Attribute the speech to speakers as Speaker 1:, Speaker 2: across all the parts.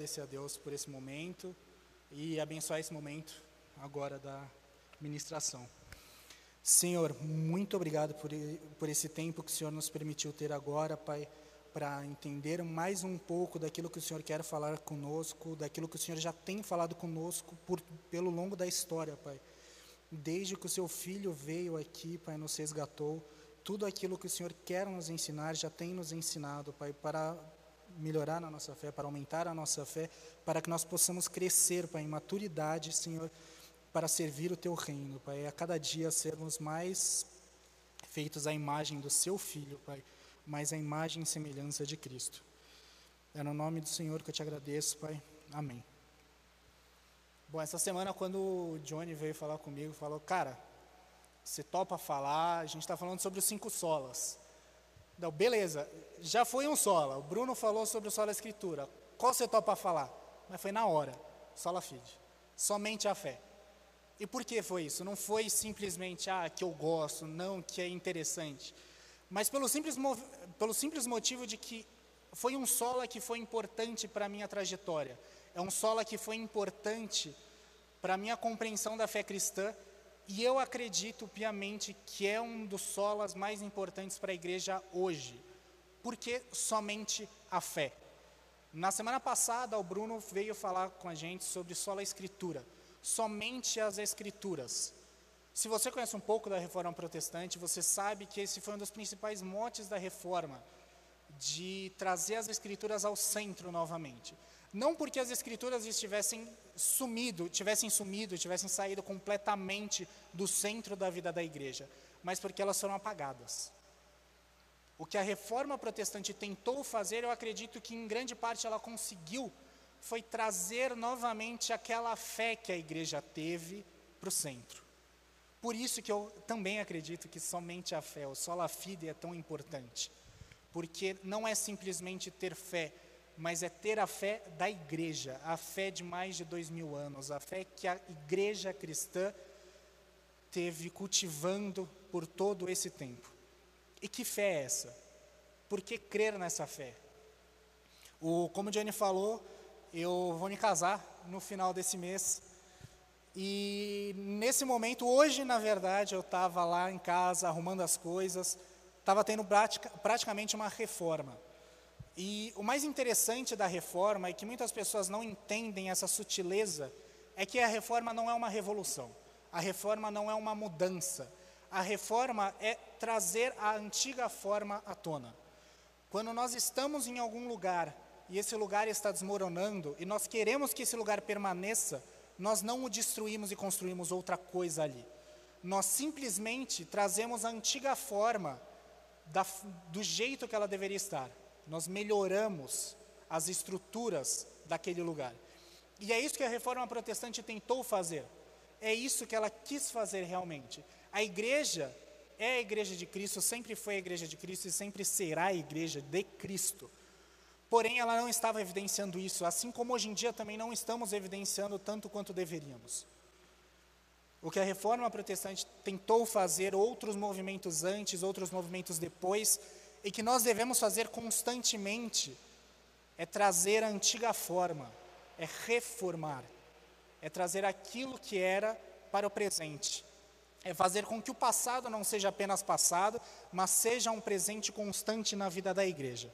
Speaker 1: agradecer a Deus por esse momento e abençoar esse momento agora da ministração. Senhor, muito obrigado por, por esse tempo que o Senhor nos permitiu ter agora, Pai, para entender mais um pouco daquilo que o Senhor quer falar conosco, daquilo que o Senhor já tem falado conosco por, pelo longo da história, Pai. Desde que o Seu Filho veio aqui, Pai, nos resgatou, tudo aquilo que o Senhor quer nos ensinar já tem nos ensinado, Pai, para melhorar na nossa fé, para aumentar a nossa fé, para que nós possamos crescer, Pai, em maturidade, Senhor, para servir o Teu reino, Pai. A cada dia sermos mais feitos à imagem do Seu Filho, Pai, mais à imagem e semelhança de Cristo. É no nome do Senhor que eu te agradeço, Pai. Amém. Bom, essa semana, quando o Johnny veio falar comigo, falou: Cara, você topa falar? A gente está falando sobre os cinco solas. Não, beleza, já foi um sola. O Bruno falou sobre o sola escritura. Qual você topa falar? Mas foi na hora. Sola fide. Somente a fé. E por que foi isso? Não foi simplesmente, ah, que eu gosto, não, que é interessante. Mas pelo simples, pelo simples motivo de que foi um sola que foi importante para a minha trajetória. É um sola que foi importante para a minha compreensão da fé cristã e eu acredito piamente que é um dos solas mais importantes para a igreja hoje. Porque somente a fé. Na semana passada, o Bruno veio falar com a gente sobre sola escritura. Somente as escrituras. Se você conhece um pouco da reforma protestante, você sabe que esse foi um dos principais motes da reforma, de trazer as escrituras ao centro novamente. Não porque as escrituras estivessem sumido, tivessem sumido, tivessem saído completamente do centro da vida da igreja, mas porque elas foram apagadas. O que a reforma protestante tentou fazer, eu acredito que em grande parte ela conseguiu, foi trazer novamente aquela fé que a igreja teve para o centro. Por isso que eu também acredito que somente a fé, o sola fide é tão importante. Porque não é simplesmente ter fé, mas é ter a fé da igreja, a fé de mais de dois mil anos, a fé que a igreja cristã teve cultivando por todo esse tempo. E que fé é essa? Por que crer nessa fé? O, como o Jenny falou, eu vou me casar no final desse mês. E nesse momento, hoje, na verdade, eu estava lá em casa arrumando as coisas, estava tendo pratica, praticamente uma reforma. E o mais interessante da reforma é que muitas pessoas não entendem essa sutileza, é que a reforma não é uma revolução, a reforma não é uma mudança, a reforma é trazer a antiga forma à tona. Quando nós estamos em algum lugar e esse lugar está desmoronando e nós queremos que esse lugar permaneça, nós não o destruímos e construímos outra coisa ali. Nós simplesmente trazemos a antiga forma da, do jeito que ela deveria estar nós melhoramos as estruturas daquele lugar. E é isso que a reforma protestante tentou fazer. É isso que ela quis fazer realmente. A igreja é a igreja de Cristo, sempre foi a igreja de Cristo e sempre será a igreja de Cristo. Porém, ela não estava evidenciando isso, assim como hoje em dia também não estamos evidenciando tanto quanto deveríamos. O que a reforma protestante tentou fazer, outros movimentos antes, outros movimentos depois, e que nós devemos fazer constantemente é trazer a antiga forma, é reformar, é trazer aquilo que era para o presente, é fazer com que o passado não seja apenas passado, mas seja um presente constante na vida da igreja.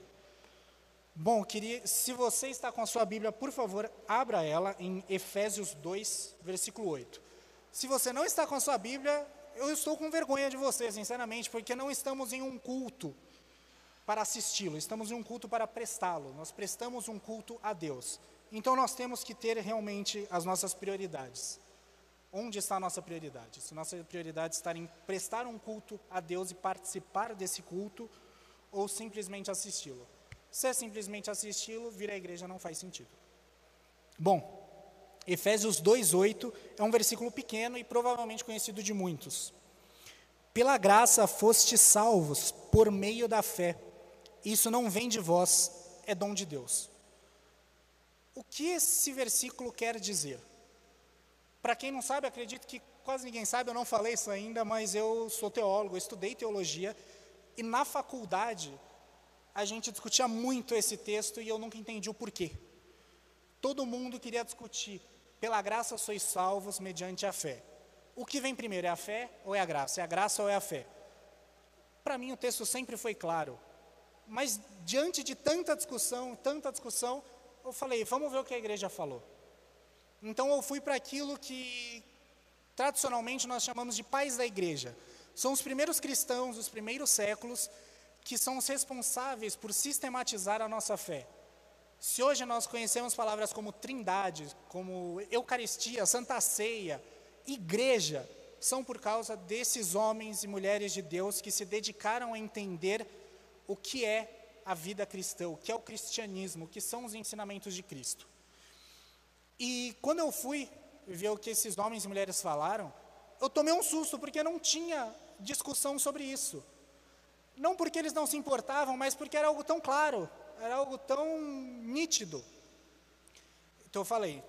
Speaker 1: Bom, queria, se você está com a sua Bíblia, por favor, abra ela em Efésios 2, versículo 8. Se você não está com a sua Bíblia, eu estou com vergonha de você, sinceramente, porque não estamos em um culto para assisti-lo, estamos em um culto para prestá-lo, nós prestamos um culto a Deus. Então nós temos que ter realmente as nossas prioridades. Onde está a nossa prioridade? Se nossa prioridade está em prestar um culto a Deus e participar desse culto, ou simplesmente assisti-lo. Se é simplesmente assisti-lo, vir à igreja não faz sentido. Bom, Efésios 2,8 é um versículo pequeno e provavelmente conhecido de muitos. Pela graça foste salvos por meio da fé. Isso não vem de vós, é dom de Deus. O que esse versículo quer dizer? Para quem não sabe, acredito que quase ninguém sabe, eu não falei isso ainda, mas eu sou teólogo, eu estudei teologia, e na faculdade a gente discutia muito esse texto e eu nunca entendi o porquê. Todo mundo queria discutir. Pela graça sois salvos mediante a fé. O que vem primeiro, é a fé ou é a graça? É a graça ou é a fé? Para mim o texto sempre foi claro. Mas diante de tanta discussão, tanta discussão, eu falei, vamos ver o que a igreja falou. Então eu fui para aquilo que tradicionalmente nós chamamos de pais da igreja. São os primeiros cristãos dos primeiros séculos que são os responsáveis por sistematizar a nossa fé. Se hoje nós conhecemos palavras como trindade, como Eucaristia, Santa Ceia, igreja, são por causa desses homens e mulheres de Deus que se dedicaram a entender o que é a vida cristã, o que é o cristianismo, o que são os ensinamentos de Cristo. E quando eu fui ver o que esses homens e mulheres falaram, eu tomei um susto, porque não tinha discussão sobre isso. Não porque eles não se importavam, mas porque era algo tão claro, era algo tão nítido. Então eu falei,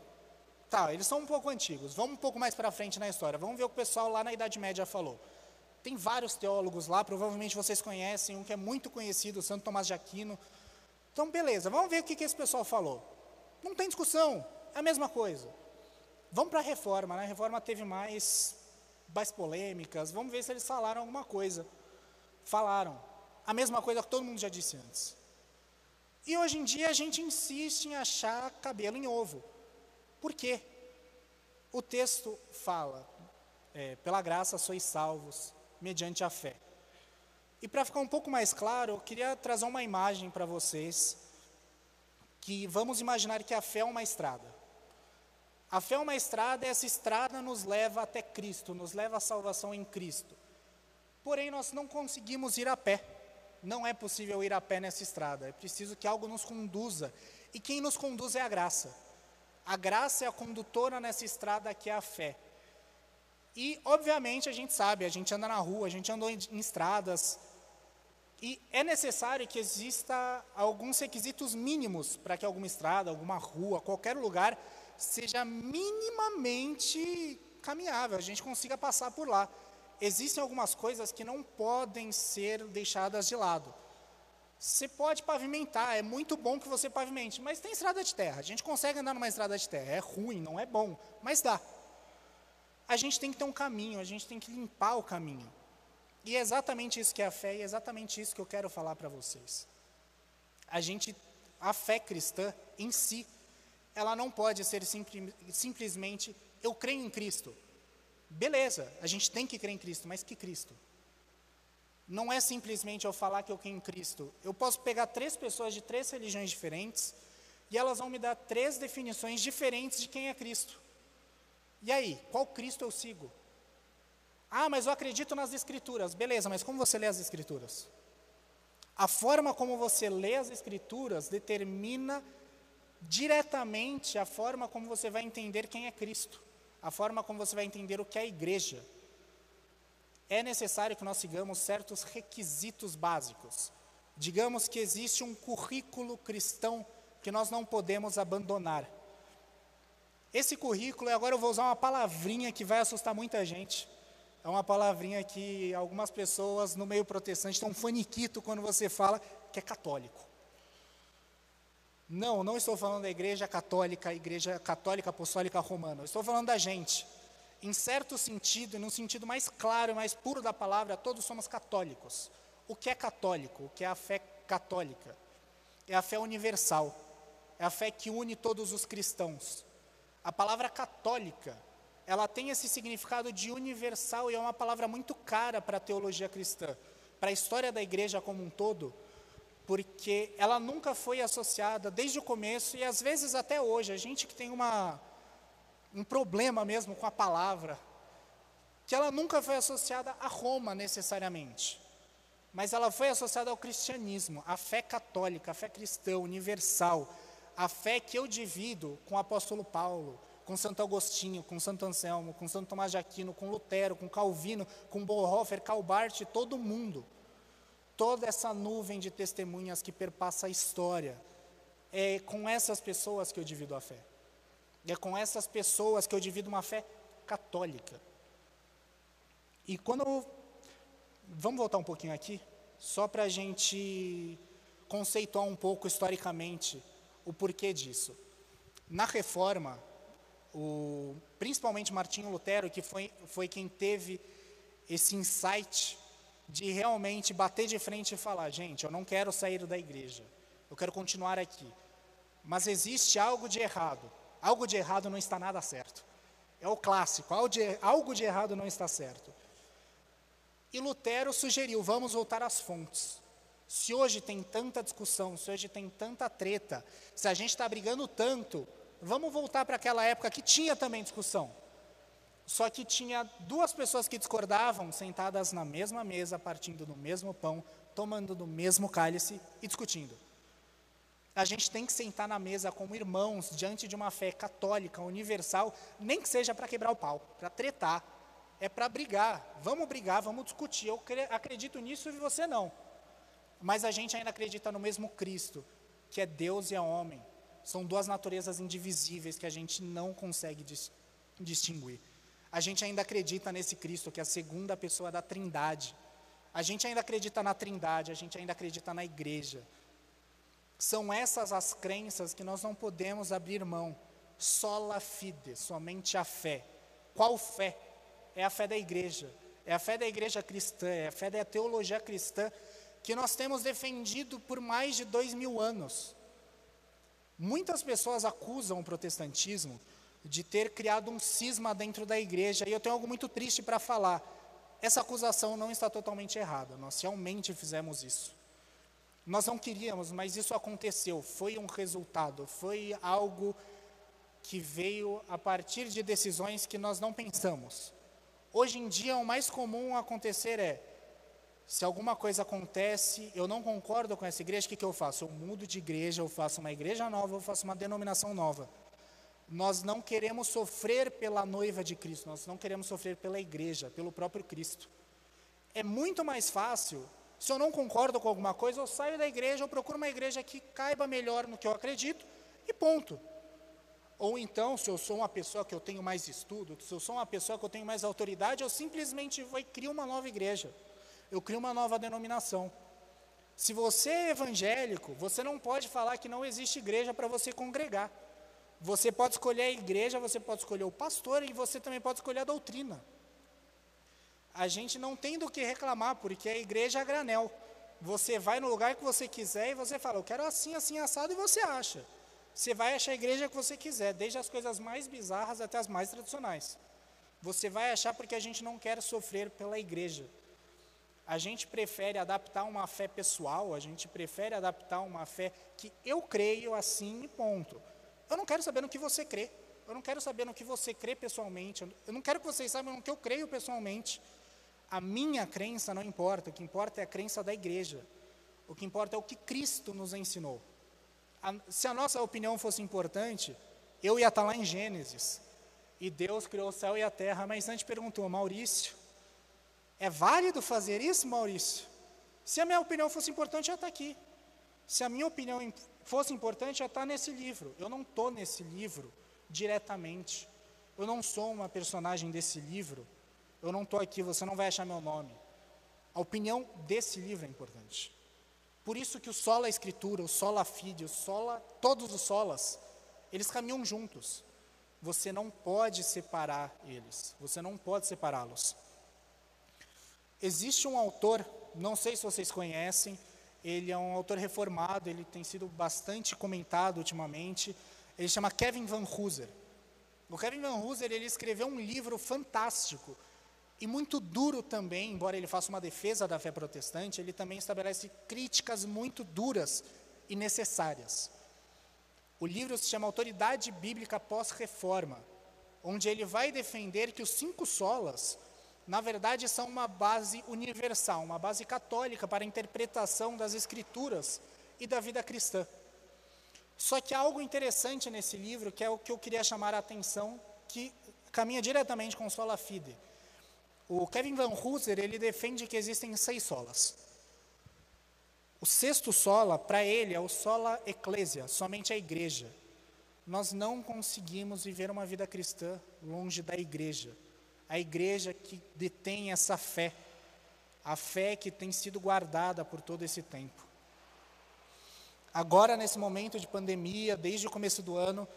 Speaker 1: tá, eles são um pouco antigos, vamos um pouco mais para frente na história, vamos ver o que o pessoal lá na Idade Média falou. Tem vários teólogos lá, provavelmente vocês conhecem, um que é muito conhecido, Santo Tomás de Aquino. Então, beleza, vamos ver o que, que esse pessoal falou. Não tem discussão, é a mesma coisa. Vamos para a reforma, né? a reforma teve mais, mais polêmicas, vamos ver se eles falaram alguma coisa falaram. A mesma coisa que todo mundo já disse antes. E hoje em dia a gente insiste em achar cabelo em ovo. Por quê? O texto fala, é, pela graça sois salvos, mediante a fé. E para ficar um pouco mais claro, eu queria trazer uma imagem para vocês, que vamos imaginar que a fé é uma estrada. A fé é uma estrada e essa estrada nos leva até Cristo, nos leva à salvação em Cristo. Porém, nós não conseguimos ir a pé. Não é possível ir a pé nessa estrada. É preciso que algo nos conduza. E quem nos conduz é a graça. A graça é a condutora nessa estrada que é a fé. E, obviamente, a gente sabe, a gente anda na rua, a gente andou em, em estradas. E é necessário que exista alguns requisitos mínimos para que alguma estrada, alguma rua, qualquer lugar seja minimamente caminhável, a gente consiga passar por lá existem algumas coisas que não podem ser deixadas de lado. Você pode pavimentar, é muito bom que você pavimente, mas tem estrada de terra. A gente consegue andar numa estrada de terra. É ruim, não é bom, mas dá. A gente tem que ter um caminho, a gente tem que limpar o caminho. E é exatamente isso que é a fé, e é exatamente isso que eu quero falar para vocês. A gente, a fé cristã em si, ela não pode ser simplesmente eu creio em Cristo. Beleza, a gente tem que crer em Cristo, mas que Cristo? Não é simplesmente eu falar que eu creio em Cristo. Eu posso pegar três pessoas de três religiões diferentes e elas vão me dar três definições diferentes de quem é Cristo. E aí, qual Cristo eu sigo? Ah, mas eu acredito nas Escrituras. Beleza, mas como você lê as Escrituras? A forma como você lê as Escrituras determina diretamente a forma como você vai entender quem é Cristo a forma como você vai entender o que é a igreja. É necessário que nós sigamos certos requisitos básicos. Digamos que existe um currículo cristão que nós não podemos abandonar. Esse currículo, e agora eu vou usar uma palavrinha que vai assustar muita gente. É uma palavrinha que algumas pessoas no meio protestante estão faniquito quando você fala que é católico. Não, não estou falando da igreja católica, igreja católica apostólica romana. estou falando da gente. Em certo sentido, no sentido mais claro e mais puro da palavra, todos somos católicos. O que é católico? O que é a fé católica? É a fé universal. É a fé que une todos os cristãos. A palavra católica, ela tem esse significado de universal e é uma palavra muito cara para a teologia cristã. Para a história da igreja como um todo, porque ela nunca foi associada desde o começo e às vezes até hoje, a gente que tem uma, um problema mesmo com a palavra, que ela nunca foi associada a Roma necessariamente, mas ela foi associada ao cristianismo, à fé católica, à fé cristã universal, a fé que eu divido com o apóstolo Paulo, com Santo Agostinho, com Santo Anselmo, com Santo Tomás de Aquino, com Lutero, com Calvino, com Bonhoeffer, Calbart, todo mundo toda essa nuvem de testemunhas que perpassa a história. É com essas pessoas que eu divido a fé. É com essas pessoas que eu divido uma fé católica. E quando. Vamos voltar um pouquinho aqui, só para a gente conceituar um pouco historicamente o porquê disso. Na reforma, o, principalmente Martinho Lutero, que foi, foi quem teve esse insight de realmente bater de frente e falar: gente, eu não quero sair da igreja, eu quero continuar aqui. Mas existe algo de errado. Algo de errado não está nada certo. É o clássico: algo de, algo de errado não está certo. E Lutero sugeriu: vamos voltar às fontes. Se hoje tem tanta discussão, se hoje tem tanta treta, se a gente está brigando tanto, vamos voltar para aquela época que tinha também discussão. Só que tinha duas pessoas que discordavam, sentadas na mesma mesa, partindo do mesmo pão, tomando do mesmo cálice e discutindo. A gente tem que sentar na mesa como irmãos, diante de uma fé católica, universal, nem que seja para quebrar o pau, para tretar, é para brigar. Vamos brigar, vamos discutir. Eu acredito nisso e você não. Mas a gente ainda acredita no mesmo Cristo, que é Deus e é homem. São duas naturezas indivisíveis que a gente não consegue dis distinguir. A gente ainda acredita nesse Cristo, que é a segunda pessoa da Trindade. A gente ainda acredita na Trindade, a gente ainda acredita na igreja. São essas as crenças que nós não podemos abrir mão. Sola fide, somente a fé. Qual fé? É a fé da igreja. É a fé da igreja cristã, é a fé da teologia cristã que nós temos defendido por mais de dois mil anos. Muitas pessoas acusam o protestantismo de ter criado um cisma dentro da igreja, e eu tenho algo muito triste para falar. Essa acusação não está totalmente errada, nós realmente fizemos isso. Nós não queríamos, mas isso aconteceu, foi um resultado, foi algo que veio a partir de decisões que nós não pensamos. Hoje em dia, o mais comum acontecer é: se alguma coisa acontece, eu não concordo com essa igreja, o que, que eu faço? Eu mudo de igreja, eu faço uma igreja nova, eu faço uma denominação nova. Nós não queremos sofrer pela noiva de Cristo, nós não queremos sofrer pela igreja, pelo próprio Cristo. É muito mais fácil, se eu não concordo com alguma coisa, eu saio da igreja, eu procuro uma igreja que caiba melhor no que eu acredito e ponto. Ou então, se eu sou uma pessoa que eu tenho mais estudo, se eu sou uma pessoa que eu tenho mais autoridade, eu simplesmente vou e crio uma nova igreja. Eu crio uma nova denominação. Se você é evangélico, você não pode falar que não existe igreja para você congregar. Você pode escolher a igreja, você pode escolher o pastor e você também pode escolher a doutrina. A gente não tem do que reclamar, porque a igreja é granel. Você vai no lugar que você quiser e você fala, eu quero assim, assim, assado, e você acha. Você vai achar a igreja que você quiser, desde as coisas mais bizarras até as mais tradicionais. Você vai achar porque a gente não quer sofrer pela igreja. A gente prefere adaptar uma fé pessoal, a gente prefere adaptar uma fé que eu creio assim e ponto. Eu não quero saber no que você crê. Eu não quero saber no que você crê pessoalmente. Eu não quero que vocês saibam no que eu creio pessoalmente. A minha crença não importa. O que importa é a crença da igreja. O que importa é o que Cristo nos ensinou. A, se a nossa opinião fosse importante, eu ia estar lá em Gênesis. E Deus criou o céu e a terra. Mas antes perguntou, Maurício, é válido fazer isso, Maurício? Se a minha opinião fosse importante, já está aqui. Se a minha opinião fosse importante, já está nesse livro. Eu não estou nesse livro diretamente. Eu não sou uma personagem desse livro. Eu não estou aqui, você não vai achar meu nome. A opinião desse livro é importante. Por isso que o sola escritura, o sola fide, o sola, todos os solas, eles caminham juntos. Você não pode separar eles. Você não pode separá-los. Existe um autor, não sei se vocês conhecem, ele é um autor reformado, ele tem sido bastante comentado ultimamente. Ele chama Kevin Van Hooser. O Kevin Van Hooser ele escreveu um livro fantástico e muito duro também, embora ele faça uma defesa da fé protestante, ele também estabelece críticas muito duras e necessárias. O livro se chama Autoridade Bíblica Pós-Reforma, onde ele vai defender que os cinco solas na verdade, são uma base universal, uma base católica para a interpretação das Escrituras e da vida cristã. Só que há algo interessante nesse livro, que é o que eu queria chamar a atenção, que caminha diretamente com sola fide. O Kevin Van Hooser, ele defende que existem seis solas. O sexto sola, para ele, é o sola ecclesia, somente a igreja. Nós não conseguimos viver uma vida cristã longe da igreja a igreja que detém essa fé, a fé que tem sido guardada por todo esse tempo. Agora, nesse momento de pandemia, desde o começo do ano,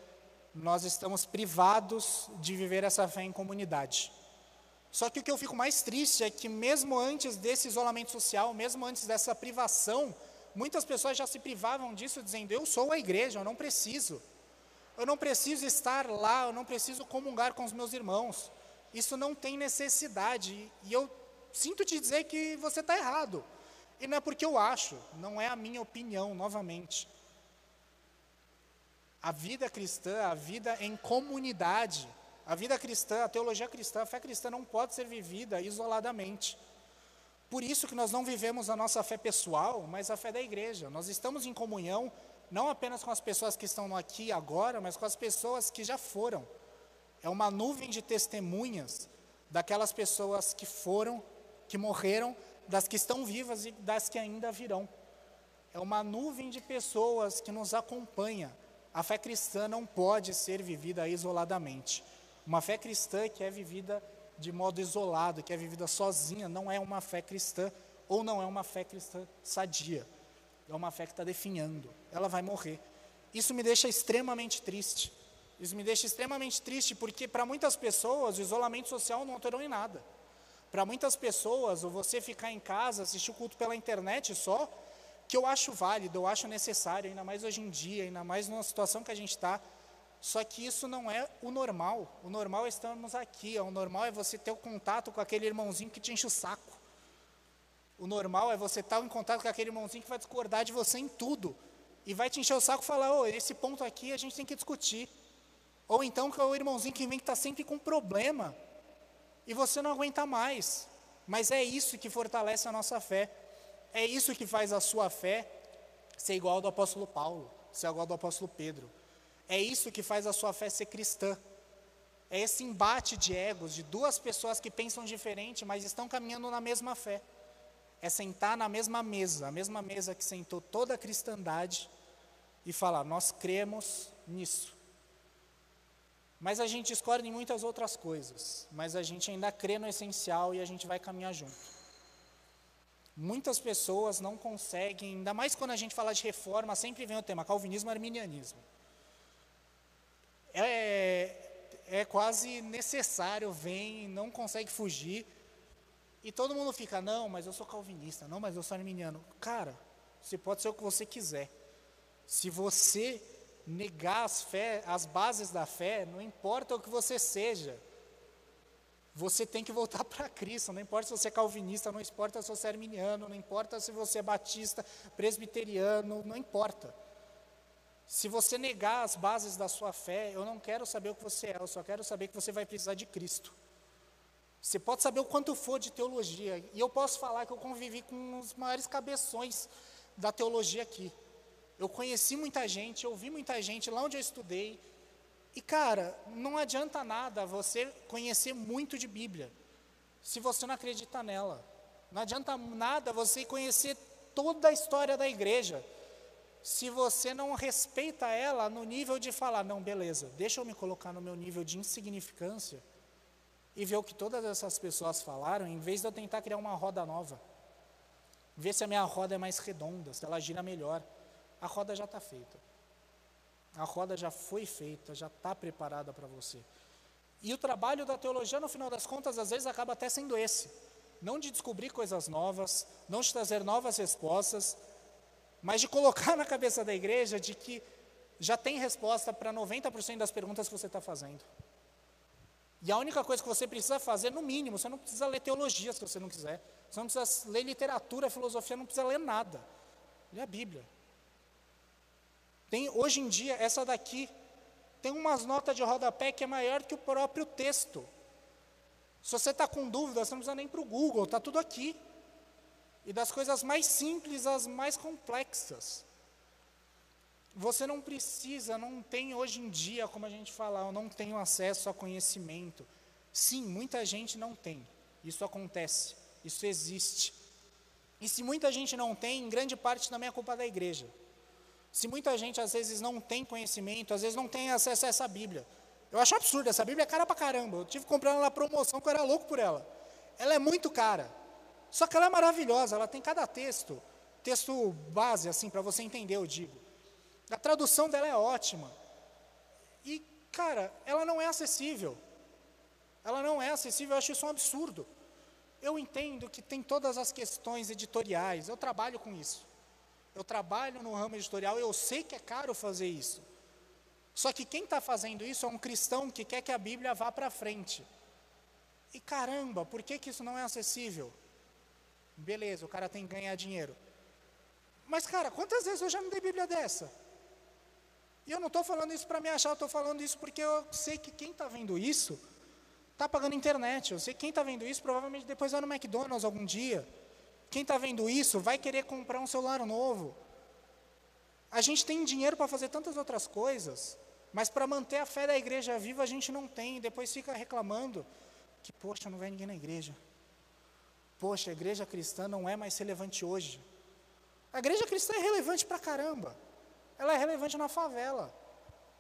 Speaker 1: nós estamos privados de viver essa fé em comunidade. Só que o que eu fico mais triste é que, mesmo antes desse isolamento social, mesmo antes dessa privação, muitas pessoas já se privavam disso, dizendo: Eu sou a igreja, eu não preciso. Eu não preciso estar lá, eu não preciso comungar com os meus irmãos. Isso não tem necessidade. E eu sinto te dizer que você está errado. E não é porque eu acho, não é a minha opinião, novamente. A vida cristã, a vida em comunidade, a vida cristã, a teologia cristã, a fé cristã não pode ser vivida isoladamente. Por isso que nós não vivemos a nossa fé pessoal, mas a fé da igreja. Nós estamos em comunhão não apenas com as pessoas que estão aqui agora, mas com as pessoas que já foram. É uma nuvem de testemunhas daquelas pessoas que foram, que morreram, das que estão vivas e das que ainda virão. É uma nuvem de pessoas que nos acompanha. A fé cristã não pode ser vivida isoladamente. Uma fé cristã que é vivida de modo isolado, que é vivida sozinha, não é uma fé cristã ou não é uma fé cristã sadia. É uma fé que está definhando. Ela vai morrer. Isso me deixa extremamente triste. Isso me deixa extremamente triste porque para muitas pessoas o isolamento social não alterou em nada. Para muitas pessoas, ou você ficar em casa, assistir o culto pela internet só, que eu acho válido, eu acho necessário, ainda mais hoje em dia, ainda mais numa situação que a gente está. Só que isso não é o normal. O normal é estarmos aqui. O normal é você ter o contato com aquele irmãozinho que te enche o saco. O normal é você estar em contato com aquele irmãozinho que vai discordar de você em tudo. E vai te encher o saco e falar, oh, esse ponto aqui a gente tem que discutir. Ou então que é o irmãozinho que vem que está sempre com problema e você não aguenta mais. Mas é isso que fortalece a nossa fé. É isso que faz a sua fé ser igual ao do apóstolo Paulo, ser igual ao do apóstolo Pedro. É isso que faz a sua fé ser cristã. É esse embate de egos de duas pessoas que pensam diferente, mas estão caminhando na mesma fé. É sentar na mesma mesa, a mesma mesa que sentou toda a cristandade e falar: nós cremos nisso. Mas a gente discorda em muitas outras coisas, mas a gente ainda crê no essencial e a gente vai caminhar junto. Muitas pessoas não conseguem, ainda mais quando a gente fala de reforma, sempre vem o tema calvinismo e arminianismo. É, é quase necessário, vem, não consegue fugir. E todo mundo fica, não, mas eu sou calvinista, não, mas eu sou arminiano. Cara, você pode ser o que você quiser. Se você negar as, fé, as bases da fé, não importa o que você seja, você tem que voltar para Cristo. Não importa se você é calvinista, não importa se você é arminiano, não importa se você é batista, presbiteriano, não importa. Se você negar as bases da sua fé, eu não quero saber o que você é, eu só quero saber que você vai precisar de Cristo. Você pode saber o quanto for de teologia, e eu posso falar que eu convivi com os maiores cabeções da teologia aqui. Eu conheci muita gente, eu ouvi muita gente lá onde eu estudei. E, cara, não adianta nada você conhecer muito de Bíblia, se você não acredita nela. Não adianta nada você conhecer toda a história da igreja, se você não respeita ela no nível de falar, não, beleza, deixa eu me colocar no meu nível de insignificância e ver o que todas essas pessoas falaram, em vez de eu tentar criar uma roda nova. Ver se a minha roda é mais redonda, se ela gira melhor a roda já está feita. A roda já foi feita, já está preparada para você. E o trabalho da teologia, no final das contas, às vezes acaba até sendo esse: não de descobrir coisas novas, não de trazer novas respostas, mas de colocar na cabeça da igreja de que já tem resposta para 90% das perguntas que você está fazendo. E a única coisa que você precisa fazer, no mínimo, você não precisa ler teologia se você não quiser, você não precisa ler literatura, filosofia, não precisa ler nada. Lê a Bíblia. Tem, hoje em dia, essa daqui tem umas notas de rodapé que é maior que o próprio texto. Se você está com dúvida, você não precisa nem para o Google, está tudo aqui. E das coisas mais simples às mais complexas. Você não precisa, não tem hoje em dia, como a gente fala, eu não tenho acesso a conhecimento. Sim, muita gente não tem. Isso acontece, isso existe. E se muita gente não tem, em grande parte também é culpa da igreja. Se muita gente às vezes não tem conhecimento, às vezes não tem acesso a essa Bíblia. Eu acho absurdo, essa Bíblia é cara pra caramba. Eu tive que comprar ela na promoção, porque eu era louco por ela. Ela é muito cara. Só que ela é maravilhosa, ela tem cada texto, texto base, assim, para você entender, eu digo. A tradução dela é ótima. E, cara, ela não é acessível. Ela não é acessível, eu acho isso um absurdo. Eu entendo que tem todas as questões editoriais, eu trabalho com isso. Eu trabalho no ramo editorial, eu sei que é caro fazer isso. Só que quem está fazendo isso é um cristão que quer que a Bíblia vá para frente. E caramba, por que, que isso não é acessível? Beleza, o cara tem que ganhar dinheiro. Mas, cara, quantas vezes eu já me dei Bíblia dessa? E eu não estou falando isso para me achar, eu estou falando isso porque eu sei que quem está vendo isso está pagando internet. Eu sei que quem está vendo isso provavelmente depois vai no McDonald's algum dia. Quem está vendo isso vai querer comprar um celular novo. A gente tem dinheiro para fazer tantas outras coisas, mas para manter a fé da igreja viva a gente não tem. Depois fica reclamando que, poxa, não vem ninguém na igreja. Poxa, a igreja cristã não é mais relevante hoje. A igreja cristã é relevante para caramba. Ela é relevante na favela.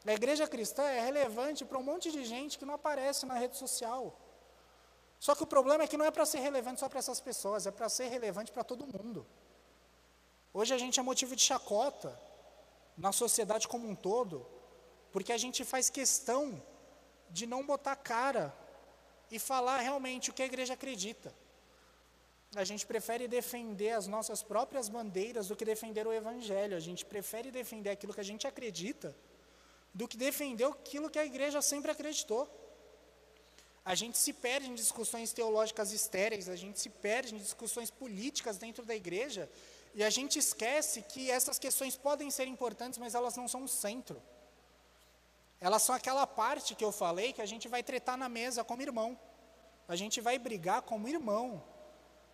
Speaker 1: A igreja cristã é relevante para um monte de gente que não aparece na rede social. Só que o problema é que não é para ser relevante só para essas pessoas, é para ser relevante para todo mundo. Hoje a gente é motivo de chacota na sociedade como um todo, porque a gente faz questão de não botar cara e falar realmente o que a igreja acredita. A gente prefere defender as nossas próprias bandeiras do que defender o Evangelho. A gente prefere defender aquilo que a gente acredita do que defender aquilo que a igreja sempre acreditou. A gente se perde em discussões teológicas estéreis, a gente se perde em discussões políticas dentro da igreja, e a gente esquece que essas questões podem ser importantes, mas elas não são o centro. Elas são aquela parte que eu falei que a gente vai tretar na mesa como irmão. A gente vai brigar como irmão.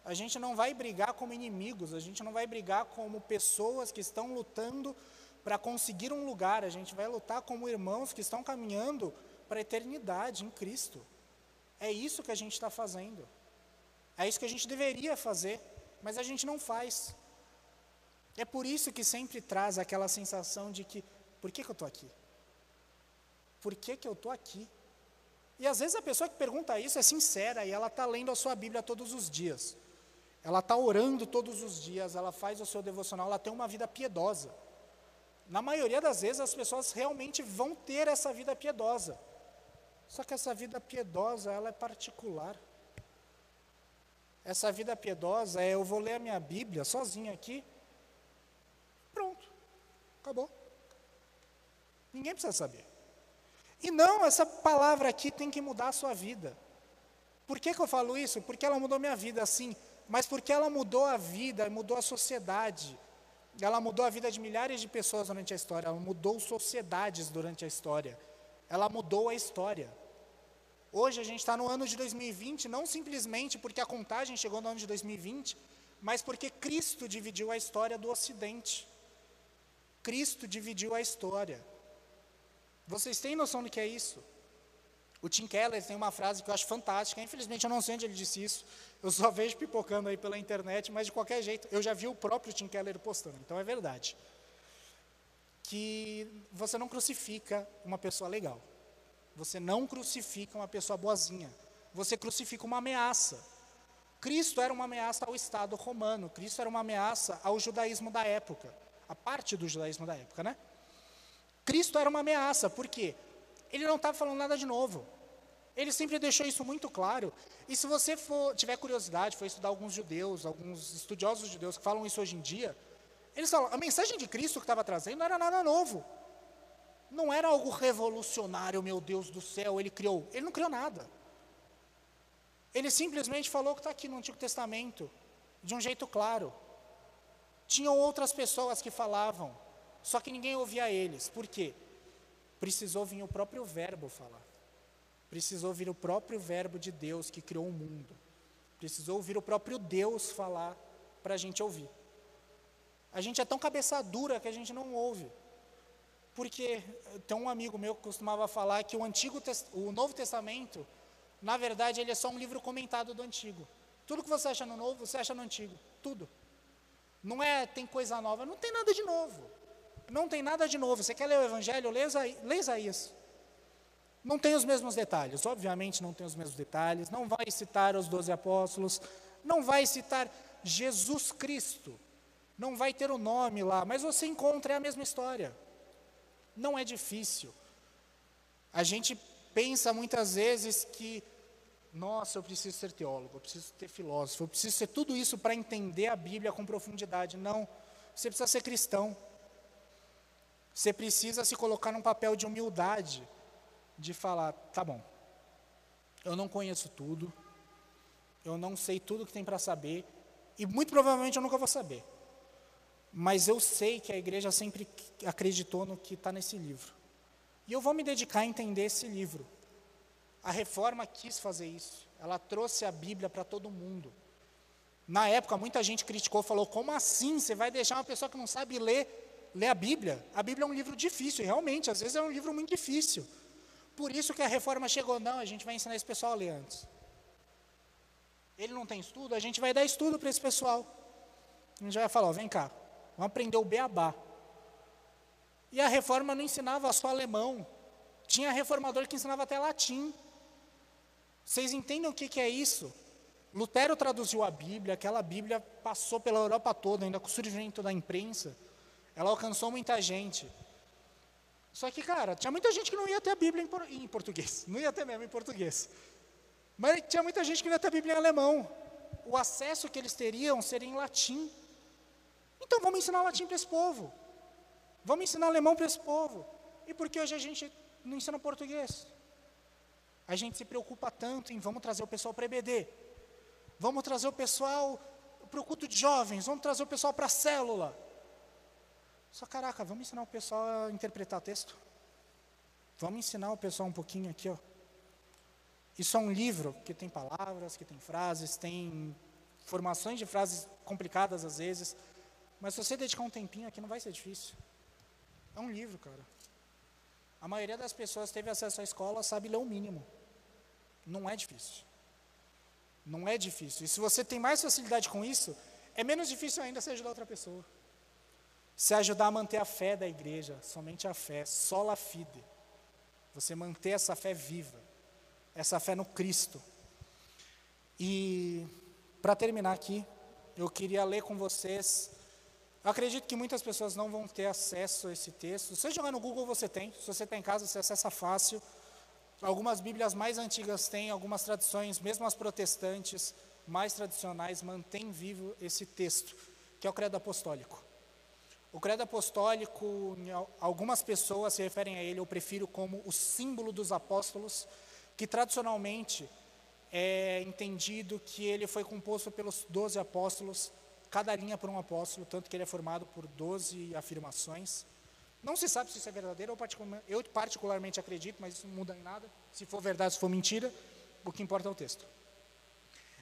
Speaker 1: A gente não vai brigar como inimigos, a gente não vai brigar como pessoas que estão lutando para conseguir um lugar, a gente vai lutar como irmãos que estão caminhando para a eternidade em Cristo. É isso que a gente está fazendo. É isso que a gente deveria fazer, mas a gente não faz. É por isso que sempre traz aquela sensação de que, por que, que eu estou aqui? Por que, que eu estou aqui? E às vezes a pessoa que pergunta isso é sincera e ela está lendo a sua Bíblia todos os dias. Ela está orando todos os dias, ela faz o seu devocional, ela tem uma vida piedosa. Na maioria das vezes as pessoas realmente vão ter essa vida piedosa. Só que essa vida piedosa, ela é particular. Essa vida piedosa é eu vou ler a minha Bíblia sozinho aqui. Pronto. Acabou. Ninguém precisa saber. E não, essa palavra aqui tem que mudar a sua vida. Por que, que eu falo isso? Porque ela mudou minha vida, assim mas porque ela mudou a vida, mudou a sociedade. Ela mudou a vida de milhares de pessoas durante a história, ela mudou sociedades durante a história. Ela mudou a história. Hoje a gente está no ano de 2020, não simplesmente porque a contagem chegou no ano de 2020, mas porque Cristo dividiu a história do Ocidente. Cristo dividiu a história. Vocês têm noção do que é isso? O Tim Keller tem uma frase que eu acho fantástica, infelizmente eu não sei onde ele disse isso, eu só vejo pipocando aí pela internet, mas de qualquer jeito, eu já vi o próprio Tim Keller postando, então é verdade. Que você não crucifica uma pessoa legal, você não crucifica uma pessoa boazinha, você crucifica uma ameaça. Cristo era uma ameaça ao Estado romano, Cristo era uma ameaça ao judaísmo da época, a parte do judaísmo da época, né? Cristo era uma ameaça, por quê? Ele não estava falando nada de novo. Ele sempre deixou isso muito claro. E se você for, tiver curiosidade, for estudar alguns judeus, alguns estudiosos judeus que falam isso hoje em dia, eles falam, a mensagem de Cristo que estava trazendo não era nada novo. Não era algo revolucionário, meu Deus do céu, ele criou. Ele não criou nada. Ele simplesmente falou que está aqui no Antigo Testamento, de um jeito claro. Tinham outras pessoas que falavam, só que ninguém ouvia eles. Por quê? Precisou vir o próprio Verbo falar. Precisou vir o próprio Verbo de Deus que criou o mundo. Precisou ouvir o próprio Deus falar para a gente ouvir. A gente é tão cabeça dura que a gente não ouve. Porque tem um amigo meu que costumava falar que o Antigo o Novo Testamento, na verdade, ele é só um livro comentado do Antigo. Tudo que você acha no Novo, você acha no Antigo. Tudo. Não é tem coisa nova, não tem nada de novo. Não tem nada de novo. Você quer ler o Evangelho? Lê Isaías. Não tem os mesmos detalhes, obviamente não tem os mesmos detalhes, não vai citar os doze apóstolos, não vai citar Jesus Cristo, não vai ter o nome lá, mas você encontra é a mesma história. Não é difícil. A gente pensa muitas vezes que, nossa, eu preciso ser teólogo, eu preciso ser filósofo, eu preciso ser tudo isso para entender a Bíblia com profundidade. Não, você precisa ser cristão. Você precisa se colocar num papel de humildade, de falar, tá bom, eu não conheço tudo, eu não sei tudo que tem para saber, e muito provavelmente eu nunca vou saber. Mas eu sei que a igreja sempre acreditou no que está nesse livro. E eu vou me dedicar a entender esse livro. A reforma quis fazer isso. Ela trouxe a Bíblia para todo mundo. Na época, muita gente criticou, falou: como assim? Você vai deixar uma pessoa que não sabe ler ler a Bíblia. A Bíblia é um livro difícil, realmente, às vezes é um livro muito difícil. Por isso que a reforma chegou, não, a gente vai ensinar esse pessoal a ler antes. Ele não tem estudo, a gente vai dar estudo para esse pessoal. A gente vai falar, ó, vem cá, vamos aprender o beabá. E a reforma não ensinava só alemão. Tinha reformador que ensinava até latim. Vocês entendem o que, que é isso? Lutero traduziu a Bíblia, aquela Bíblia passou pela Europa toda, ainda com o surgimento da imprensa. Ela alcançou muita gente. Só que, cara, tinha muita gente que não ia ter a Bíblia em português. Não ia ter mesmo em português. Mas tinha muita gente que não ia ter a Bíblia em alemão. O acesso que eles teriam seria em latim. Então vamos ensinar latim para esse povo. Vamos ensinar alemão para esse povo. E por que hoje a gente não ensina português? A gente se preocupa tanto em vamos trazer o pessoal para EBD. Vamos trazer o pessoal para o culto de jovens. Vamos trazer o pessoal para a célula. Só, caraca, vamos ensinar o pessoal a interpretar texto? Vamos ensinar o pessoal um pouquinho aqui, ó. Isso é um livro que tem palavras, que tem frases, tem formações de frases complicadas às vezes, mas se você dedicar um tempinho aqui não vai ser difícil. É um livro, cara. A maioria das pessoas teve acesso à escola, sabe ler o mínimo. Não é difícil. Não é difícil. E se você tem mais facilidade com isso, é menos difícil ainda você ajudar outra pessoa se ajudar a manter a fé da igreja, somente a fé, sola fide. Você manter essa fé viva, essa fé no Cristo. E para terminar aqui, eu queria ler com vocês. Eu acredito que muitas pessoas não vão ter acesso a esse texto. Se você jogar no Google, você tem. Se você está em casa, você acessa fácil. Algumas Bíblias mais antigas têm, algumas tradições, mesmo as protestantes mais tradicionais, mantêm vivo esse texto, que é o credo apostólico. O credo apostólico, algumas pessoas se referem a ele, eu prefiro como o símbolo dos apóstolos, que tradicionalmente é entendido que ele foi composto pelos doze apóstolos, cada linha por um apóstolo, tanto que ele é formado por doze afirmações. Não se sabe se isso é verdadeiro, eu particularmente acredito, mas isso não muda em nada. Se for verdade, se for mentira, o que importa é o texto.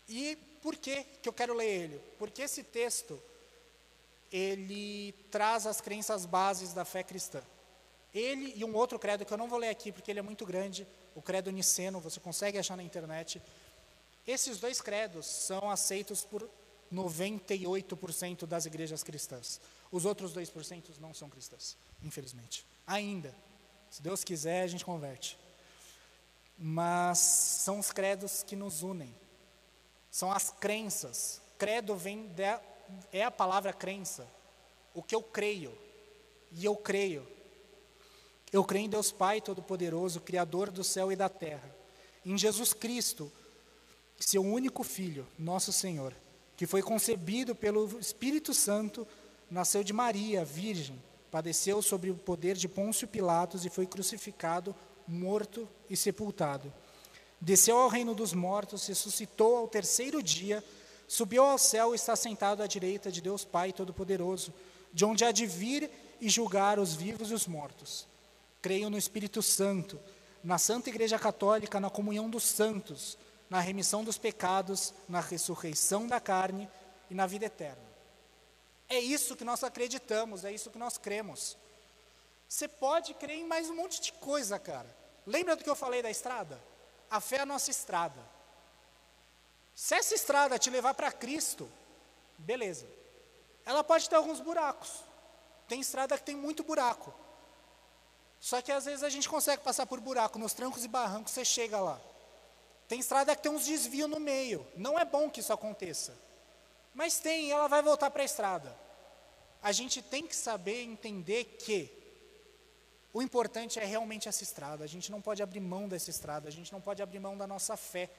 Speaker 1: E por que, que eu quero ler ele? Porque esse texto ele traz as crenças bases da fé cristã. Ele e um outro credo que eu não vou ler aqui porque ele é muito grande, o credo niceno, você consegue achar na internet. Esses dois credos são aceitos por 98% das igrejas cristãs. Os outros 2% não são cristãs, infelizmente. Ainda. Se Deus quiser, a gente converte. Mas são os credos que nos unem. São as crenças. Credo vem de, é a palavra crença, o que eu creio. E eu creio. Eu creio em Deus Pai Todo-Poderoso, Criador do céu e da terra. Em Jesus Cristo, seu único Filho, nosso Senhor, que foi concebido pelo Espírito Santo, nasceu de Maria, virgem, padeceu sob o poder de Pôncio Pilatos e foi crucificado, morto e sepultado. Desceu ao reino dos mortos, ressuscitou ao terceiro dia Subiu ao céu e está sentado à direita de Deus Pai Todo-Poderoso, de onde há de vir e julgar os vivos e os mortos. Creio no Espírito Santo, na Santa Igreja Católica, na comunhão dos santos, na remissão dos pecados, na ressurreição da carne e na vida eterna. É isso que nós acreditamos, é isso que nós cremos. Você pode crer em mais um monte de coisa, cara. Lembra do que eu falei da estrada? A fé é a nossa estrada. Se essa estrada te levar para Cristo, beleza. Ela pode ter alguns buracos. Tem estrada que tem muito buraco. Só que às vezes a gente consegue passar por buraco, nos trancos e barrancos você chega lá. Tem estrada que tem uns desvios no meio. Não é bom que isso aconteça. Mas tem, ela vai voltar para a estrada. A gente tem que saber entender que O importante é realmente essa estrada. A gente não pode abrir mão dessa estrada, a gente não pode abrir mão da nossa fé.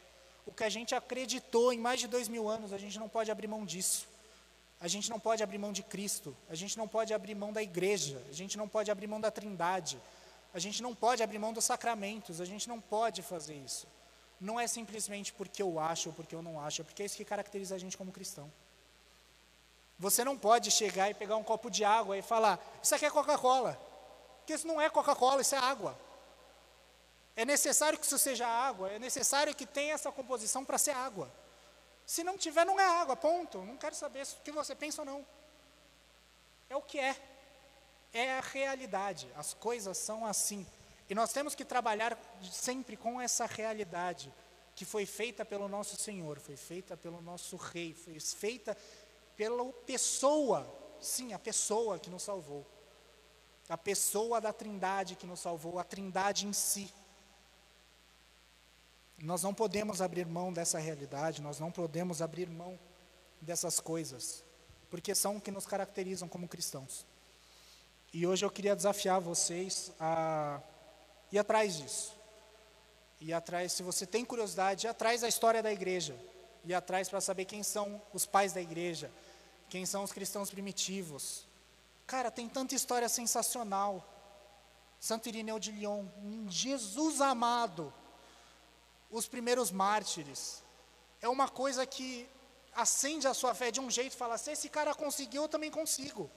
Speaker 1: O que a gente acreditou em mais de dois mil anos, a gente não pode abrir mão disso. A gente não pode abrir mão de Cristo, a gente não pode abrir mão da igreja, a gente não pode abrir mão da trindade, a gente não pode abrir mão dos sacramentos, a gente não pode fazer isso. Não é simplesmente porque eu acho ou porque eu não acho, é porque é isso que caracteriza a gente como cristão. Você não pode chegar e pegar um copo de água e falar: Isso aqui é Coca-Cola. Porque isso não é Coca-Cola, isso é água. É necessário que isso seja água, é necessário que tenha essa composição para ser água. Se não tiver, não é água, ponto. Não quero saber o que você pensa ou não. É o que é. É a realidade. As coisas são assim. E nós temos que trabalhar sempre com essa realidade que foi feita pelo nosso Senhor, foi feita pelo nosso Rei, foi feita pela pessoa, sim, a pessoa que nos salvou a pessoa da Trindade que nos salvou, a Trindade em si. Nós não podemos abrir mão dessa realidade, nós não podemos abrir mão dessas coisas, porque são o que nos caracterizam como cristãos. E hoje eu queria desafiar vocês a ir atrás disso. Ir atrás, se você tem curiosidade, atrás da história da igreja. Ir atrás para saber quem são os pais da igreja, quem são os cristãos primitivos, Cara, tem tanta história sensacional. Santo Irineu de Lyon, Jesus amado, os primeiros mártires. É uma coisa que acende a sua fé de um jeito e fala: se esse cara conseguiu, eu também consigo.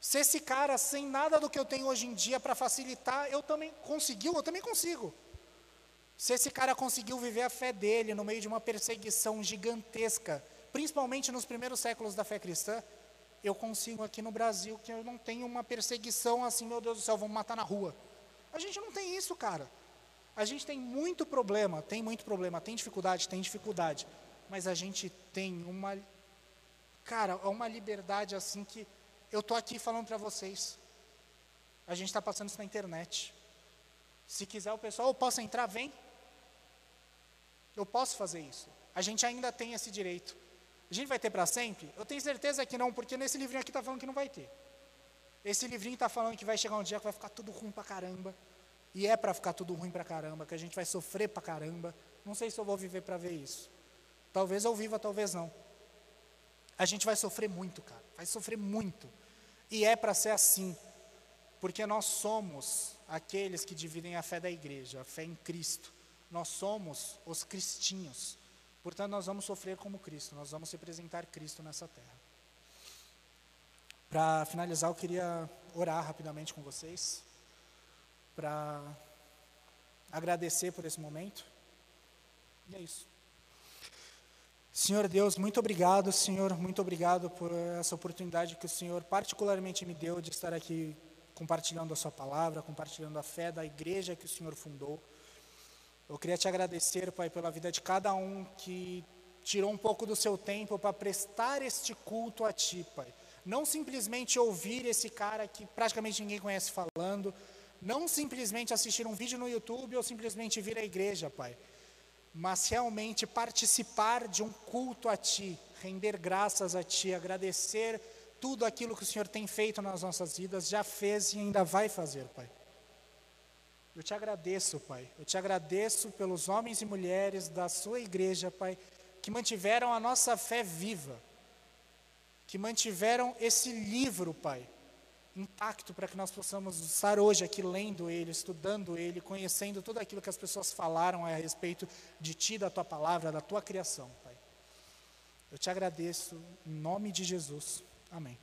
Speaker 1: Se esse cara, sem nada do que eu tenho hoje em dia para facilitar, eu também conseguiu, eu também consigo. Se esse cara conseguiu viver a fé dele no meio de uma perseguição gigantesca, principalmente nos primeiros séculos da fé cristã, eu consigo aqui no Brasil que eu não tenho uma perseguição assim, meu Deus do céu, vamos matar na rua. A gente não tem isso, cara. A gente tem muito problema, tem muito problema, tem dificuldade, tem dificuldade. Mas a gente tem uma, cara, uma liberdade assim que eu tô aqui falando para vocês. A gente está passando isso na internet. Se quiser o pessoal, eu posso entrar, vem. Eu posso fazer isso. A gente ainda tem esse direito. A gente vai ter para sempre? Eu tenho certeza que não, porque nesse livrinho aqui está falando que não vai ter. Esse livrinho está falando que vai chegar um dia que vai ficar tudo ruim para caramba. E é para ficar tudo ruim para caramba, que a gente vai sofrer para caramba. Não sei se eu vou viver para ver isso. Talvez eu viva, talvez não. A gente vai sofrer muito, cara. Vai sofrer muito. E é para ser assim. Porque nós somos aqueles que dividem a fé da igreja, a fé em Cristo. Nós somos os cristinhos. Portanto, nós vamos sofrer como Cristo, nós vamos representar Cristo nessa terra. Para finalizar, eu queria orar rapidamente com vocês, para agradecer por esse momento. E é isso. Senhor Deus, muito obrigado, Senhor, muito obrigado por essa oportunidade que o Senhor particularmente me deu de estar aqui compartilhando a Sua palavra, compartilhando a fé da igreja que o Senhor fundou. Eu queria te agradecer, Pai, pela vida de cada um que tirou um pouco do seu tempo para prestar este culto a Ti, Pai. Não simplesmente ouvir esse cara que praticamente ninguém conhece falando, não simplesmente assistir um vídeo no YouTube ou simplesmente vir à igreja, Pai, mas realmente participar de um culto a Ti, render graças a Ti, agradecer tudo aquilo que o Senhor tem feito nas nossas vidas, já fez e ainda vai fazer, Pai. Eu te agradeço, Pai. Eu te agradeço pelos homens e mulheres da sua igreja, Pai, que mantiveram a nossa fé viva, que mantiveram esse livro, Pai, intacto para que nós possamos estar hoje aqui lendo ele, estudando ele, conhecendo tudo aquilo que as pessoas falaram a respeito de Ti, da Tua palavra, da Tua criação, Pai. Eu te agradeço em nome de Jesus. Amém.